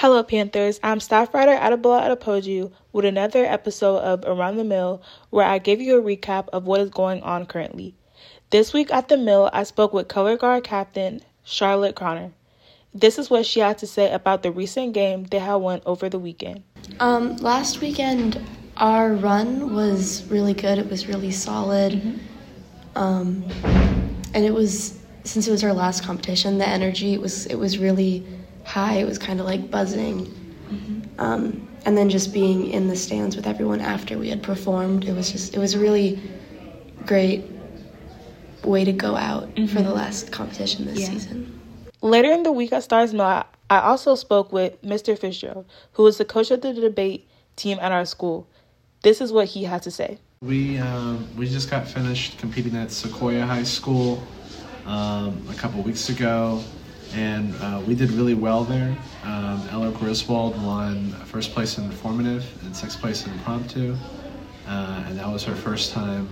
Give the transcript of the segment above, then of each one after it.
Hello, Panthers. I'm staff writer Adebola Adepoju with another episode of Around the Mill, where I give you a recap of what is going on currently. This week at the Mill, I spoke with color guard captain Charlotte Craner. This is what she had to say about the recent game they had won over the weekend. Um, last weekend, our run was really good. It was really solid. Mm-hmm. Um, and it was since it was our last competition, the energy was it was really high. It was kind of like buzzing. Mm-hmm. Um, and then just being in the stands with everyone after we had performed, it was just, it was a really great way to go out mm-hmm. for the last competition this yeah. season. Later in the week at Starr's Mill, I also spoke with Mr. Fitzgerald, who is the coach of the debate team at our school. This is what he had to say. We um, we just got finished competing at Sequoyah High School um, a couple weeks ago and uh, we did really well there. Um, Ella Griswold won first place in informative and sixth place in impromptu, uh, and that was her first time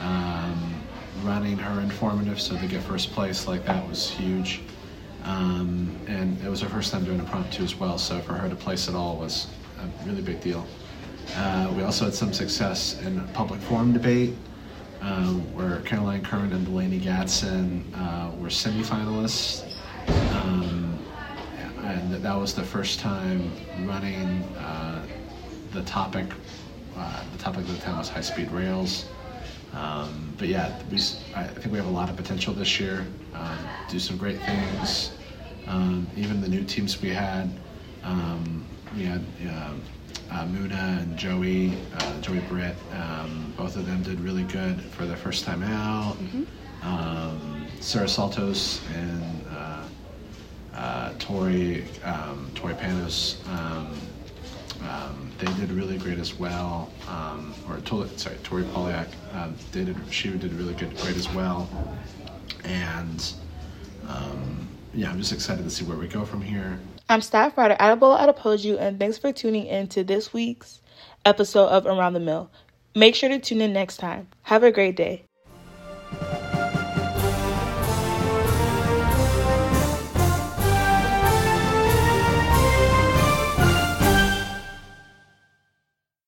um, running her informative. So to get first place like that was huge, um, and it was her first time doing impromptu as well. So for her to place at all was a really big deal. Uh, we also had some success in public forum debate. Um, where Caroline Curran and Delaney Gadsden uh, were semifinalists that was the first time running uh, the topic. Uh, the topic of the time was high speed rails. Um, but yeah, we, I think we have a lot of potential this year. Um, do some great things. Um, even the new teams we had, um, we had uh, uh, Muna and Joey, uh, Joey Britt. Um, both of them did really good for their first time out. Mm-hmm. Um, Sarah Saltos and uh, uh, Tori, um, Tori Panos, um, um, they did really great as well. Um, or sorry, Tori Polyak, um, they did, she did really good, great as well. And yeah, I'm just excited to see where we go from here. I'm staff writer Adebola Adepoju, and thanks for tuning in to this week's episode of Around the Mill. Make sure to tune in next time. Have a great day.